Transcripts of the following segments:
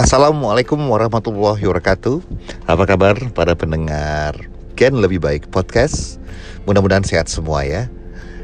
Assalamualaikum warahmatullahi wabarakatuh. Apa kabar para pendengar? Gen Lebih Baik Podcast. Mudah-mudahan sehat semua ya.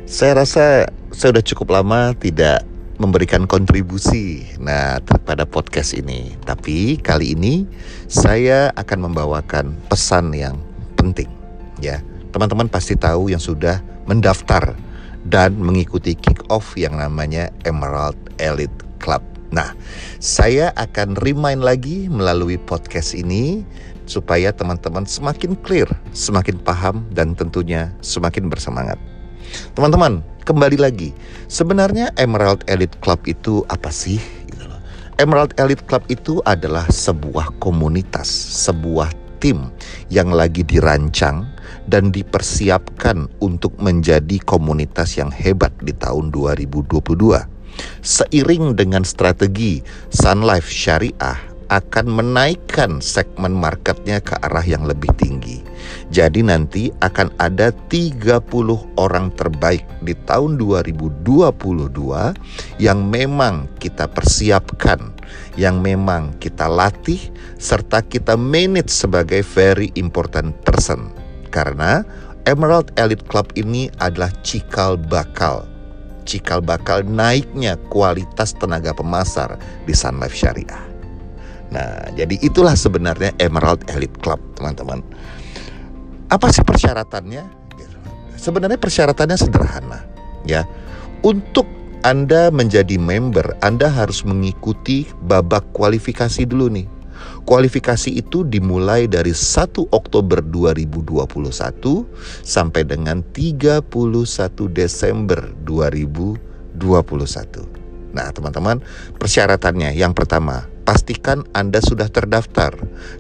Saya rasa saya sudah cukup lama tidak memberikan kontribusi Nah pada podcast ini. Tapi kali ini saya akan membawakan pesan yang penting Ya. Teman-teman pasti tahu yang sudah mendaftar dan mengikuti kick off yang namanya Emerald Elite Club Nah, saya akan remind lagi melalui podcast ini supaya teman-teman semakin clear, semakin paham, dan tentunya semakin bersemangat. Teman-teman, kembali lagi. Sebenarnya Emerald Elite Club itu apa sih? Gitu Emerald Elite Club itu adalah sebuah komunitas, sebuah tim yang lagi dirancang dan dipersiapkan untuk menjadi komunitas yang hebat di tahun 2022. Seiring dengan strategi Sun Life Syariah akan menaikkan segmen marketnya ke arah yang lebih tinggi. Jadi nanti akan ada 30 orang terbaik di tahun 2022 yang memang kita persiapkan, yang memang kita latih serta kita manage sebagai very important person. Karena Emerald Elite Club ini adalah cikal bakal cikal bakal naiknya kualitas tenaga pemasar di Sun Life Syariah. Nah, jadi itulah sebenarnya Emerald Elite Club, teman-teman. Apa sih persyaratannya? Sebenarnya persyaratannya sederhana, ya. Untuk Anda menjadi member, Anda harus mengikuti babak kualifikasi dulu nih. Kualifikasi itu dimulai dari 1 Oktober 2021 sampai dengan 31 Desember 2021. Nah, teman-teman, persyaratannya yang pertama, pastikan Anda sudah terdaftar.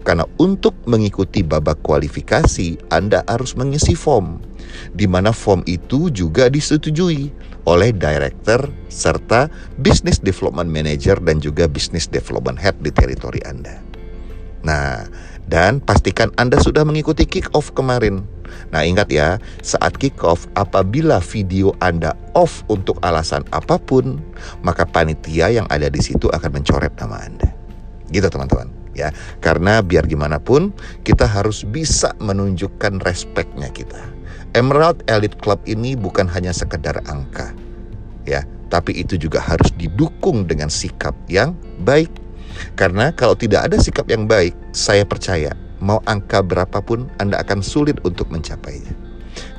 Karena untuk mengikuti babak kualifikasi, Anda harus mengisi form. Di mana form itu juga disetujui oleh director serta business development manager dan juga business development head di teritori Anda. Nah, dan pastikan Anda sudah mengikuti kick off kemarin. Nah, ingat ya, saat kick off apabila video Anda off untuk alasan apa pun, maka panitia yang ada di situ akan mencoret nama Anda. Gitu teman-teman ya. Karena biar gimana pun kita harus bisa menunjukkan respeknya kita. Emerald Elite Club ini bukan hanya sekedar angka ya, tapi itu juga harus didukung dengan sikap yang baik karena kalau tidak ada sikap yang baik, saya percaya mau angka berapapun Anda akan sulit untuk mencapainya.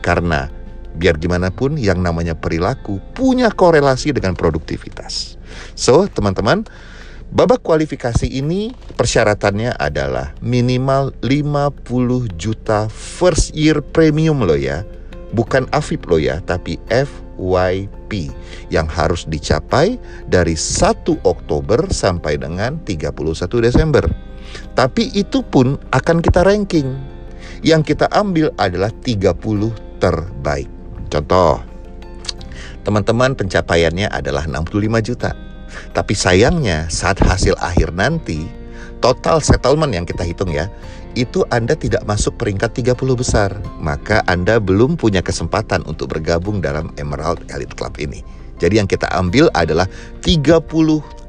Karena biar gimana pun yang namanya perilaku punya korelasi dengan produktivitas. So, teman-teman, babak kualifikasi ini persyaratannya adalah minimal 50 juta first year premium loh ya. Bukan AFIP loh ya, tapi F YP yang harus dicapai dari 1 Oktober sampai dengan 31 Desember. Tapi itu pun akan kita ranking. Yang kita ambil adalah 30 terbaik. Contoh, teman-teman pencapaiannya adalah 65 juta. Tapi sayangnya saat hasil akhir nanti, total settlement yang kita hitung ya, itu Anda tidak masuk peringkat 30 besar, maka Anda belum punya kesempatan untuk bergabung dalam Emerald Elite Club ini. Jadi yang kita ambil adalah 30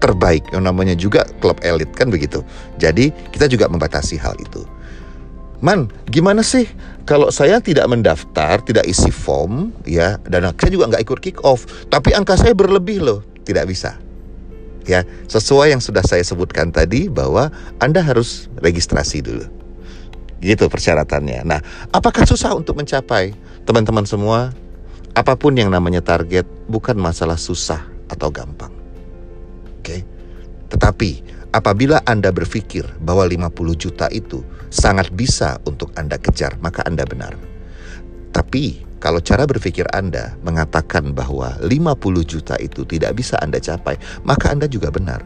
terbaik yang namanya juga klub elit kan begitu. Jadi kita juga membatasi hal itu. Man, gimana sih kalau saya tidak mendaftar, tidak isi form, ya, dan saya juga nggak ikut kick off, tapi angka saya berlebih loh, tidak bisa. Ya, sesuai yang sudah saya sebutkan tadi bahwa Anda harus registrasi dulu. Gitu persyaratannya. Nah, apakah susah untuk mencapai? Teman-teman semua, apa pun yang namanya target bukan masalah susah atau gampang. Oke. Tetapi apabila Anda berpikir bahwa 50 juta itu sangat bisa untuk Anda kejar, maka Anda benar. Tapi kalau cara berpikir Anda mengatakan bahwa 50 juta itu tidak bisa Anda capai, maka Anda juga benar.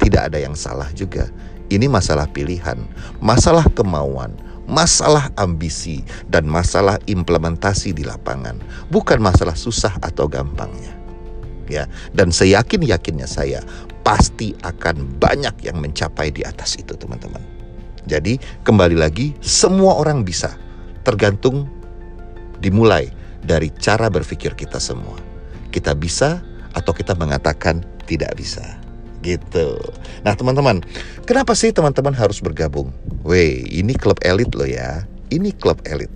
Tidak ada yang salah juga. Ini masalah pilihan, masalah kemauan, masalah ambisi dan masalah implementasi di lapangan, bukan masalah susah atau gampangnya. Ya, dan seyakin-yakinnya saya pasti akan banyak yang mencapai di atas itu, teman-teman. Jadi, kembali lagi semua orang bisa, tergantung dimulai dari cara berpikir kita semua. Kita bisa atau kita mengatakan tidak bisa. Gitu. Nah teman-teman, kenapa sih teman-teman harus bergabung? Weh, ini klub elit loh ya. Ini klub elit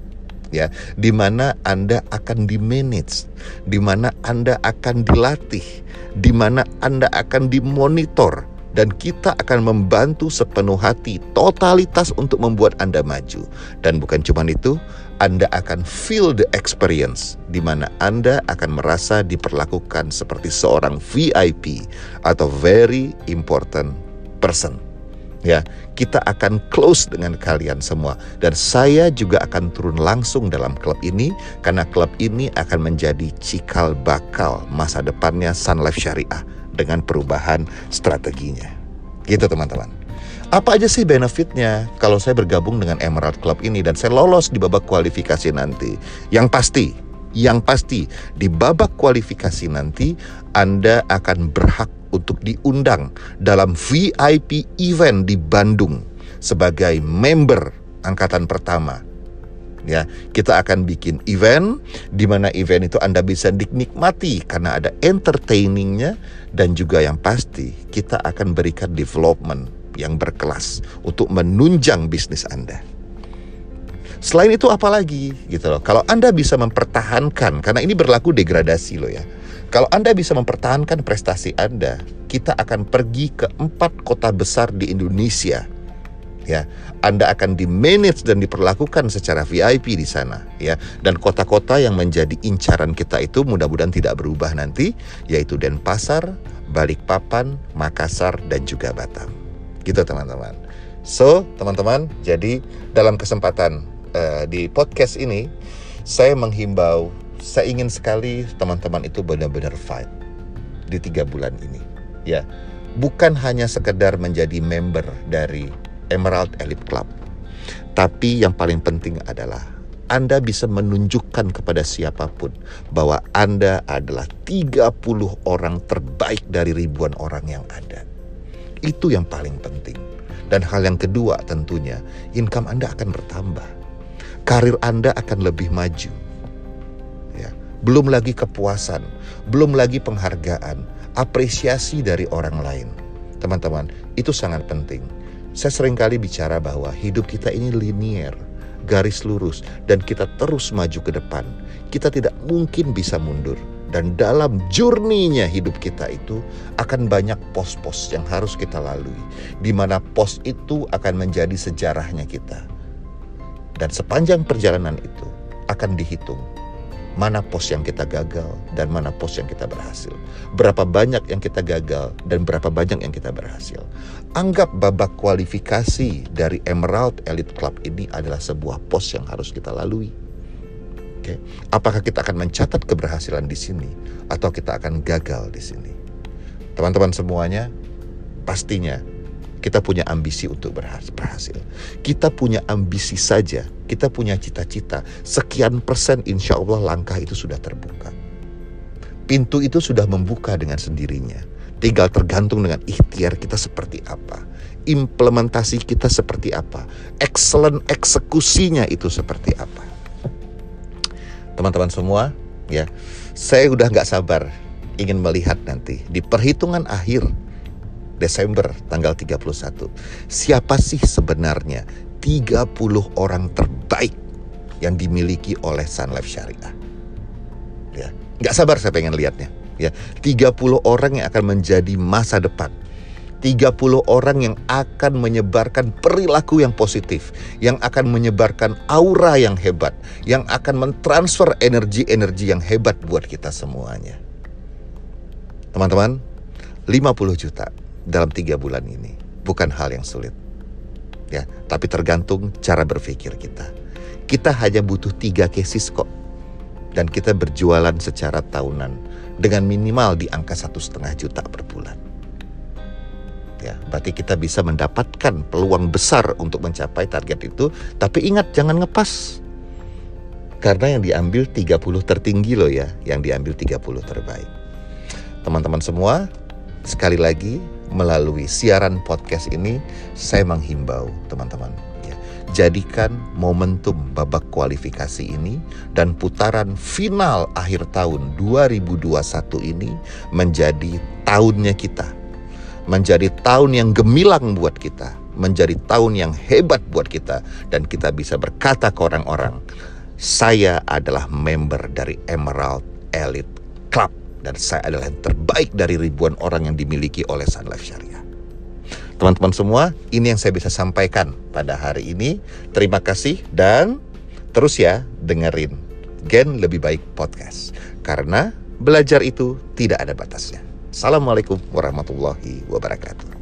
ya, di mana Anda akan di manage, di mana Anda akan dilatih, di mana Anda akan dimonitor dan kita akan membantu sepenuh hati totalitas untuk membuat Anda maju. Dan bukan cuma itu, anda akan feel the experience di mana Anda akan merasa diperlakukan seperti seorang VIP atau very important person. Ya, kita akan close dengan kalian semua dan saya juga akan turun langsung dalam klub ini karena klub ini akan menjadi cikal bakal masa depannya Sun Life Syariah dengan perubahan strateginya. Gitu teman-teman. Apa aja sih benefitnya kalau saya bergabung dengan Emerald Club ini dan saya lolos di babak kualifikasi nanti? Yang pasti, yang pasti di babak kualifikasi nanti Anda akan berhak untuk diundang dalam VIP event di Bandung sebagai member angkatan pertama. Ya, kita akan bikin event di mana event itu Anda bisa dinikmati karena ada entertainingnya dan juga yang pasti kita akan berikan development yang berkelas untuk menunjang bisnis Anda. Selain itu apalagi gitu loh. Kalau Anda bisa mempertahankan karena ini berlaku degradasi loh ya. Kalau Anda bisa mempertahankan prestasi Anda, kita akan pergi ke empat kota besar di Indonesia. Ya, Anda akan di-manage dan diperlakukan secara VIP di sana, ya. Dan kota-kota yang menjadi incaran kita itu mudah-mudahan tidak berubah nanti, yaitu Denpasar, Balikpapan, Makassar, dan juga Batam. Gitu teman-teman. So, teman-teman, jadi dalam kesempatan uh, di podcast ini saya menghimbau, saya ingin sekali teman-teman itu benar-benar fight di tiga bulan ini. Ya, bukan hanya sekedar menjadi member dari Emerald Elite Club, tapi yang paling penting adalah anda bisa menunjukkan kepada siapa pun bahwa Anda adalah 30 orang terbaik dari ribuan orang yang ada. Itu yang paling penting. Dan hal yang kedua tentunya, income Anda akan bertambah. Karir Anda akan lebih maju. Ya. Belum lagi kepuasan, belum lagi penghargaan, apresiasi dari orang lain. Teman-teman, itu sangat penting. Saya sering kali bicara bahwa hidup kita ini linier, garis lurus, dan kita terus maju ke depan. Kita tidak mungkin bisa mundur dan dalam journey-nya hidup kita itu akan banyak pos-pos yang harus kita lalui. Di mana pos itu akan menjadi sejarahnya kita. Dan sepanjang perjalanan itu akan dihitung mana pos yang kita gagal dan mana pos yang kita berhasil. Berapa banyak yang kita gagal dan berapa banyak yang kita berhasil. Anggap babak kualifikasi dari Emerald Elite Club ini adalah sebuah pos yang harus kita lalui Oke, okay? apakah kita akan mencatat keberhasilan di sini atau kita akan gagal di sini? Teman-teman semuanya, pastinya kita punya ambisi untuk berhasil. Kita punya ambisi saja, kita punya cita-cita. Sekian persen insya Allah langkah itu sudah terbuka. Pintu itu sudah membuka dengan sendirinya. Tinggal tergantung dengan ikhtiar kita seperti apa. Implementasi kita seperti apa. Excellent eksekusinya itu seperti apa teman-teman semua ya saya udah nggak sabar ingin melihat nanti di perhitungan akhir Desember tanggal 31 siapa sih sebenarnya 30 orang terbaik yang dimiliki oleh Sun Life Syariah? Ya nggak sabar saya pengen lihatnya ya. 30 orang yang akan menjadi masa depan. 30 orang yang akan menyebarkan perilaku yang positif, yang akan menyebarkan aura yang hebat, yang akan mentransfer energi-energi yang hebat buat kita semuanya. Teman-teman, 50 juta dalam tiga bulan ini bukan hal yang sulit. Ya, tapi tergantung cara berpikir kita. Kita hanya butuh tiga cases kok. Dan kita berjualan secara tahunan dengan minimal di angka satu setengah juta per bulan ya berarti kita bisa mendapatkan peluang besar untuk mencapai target itu tapi ingat jangan ngepas karena yang diambil 30 tertinggi loh ya yang diambil 30 terbaik teman-teman semua sekali lagi melalui siaran podcast ini saya menghimbau teman-teman ya jadikan momentum babak kualifikasi ini dan putaran final akhir tahun 2021 ini menjadi tahunnya kita menjadi tahun yang gemilang buat kita, menjadi tahun yang hebat buat kita, dan kita bisa berkata ke orang-orang, "Saya adalah member dari Emerald Elite dan saya adalah yang terbaik dari ribuan orang yang dimiliki oleh Sun Life Syariah." Teman-teman semua, ini yang saya bisa sampaikan pada hari ini. Terima kasih dan terus ya dengerin Gen Lebih Baik Podcast. Karena belajar itu tidak ada batasnya. Assalamualaikum warahmatullahi wabarakatuh.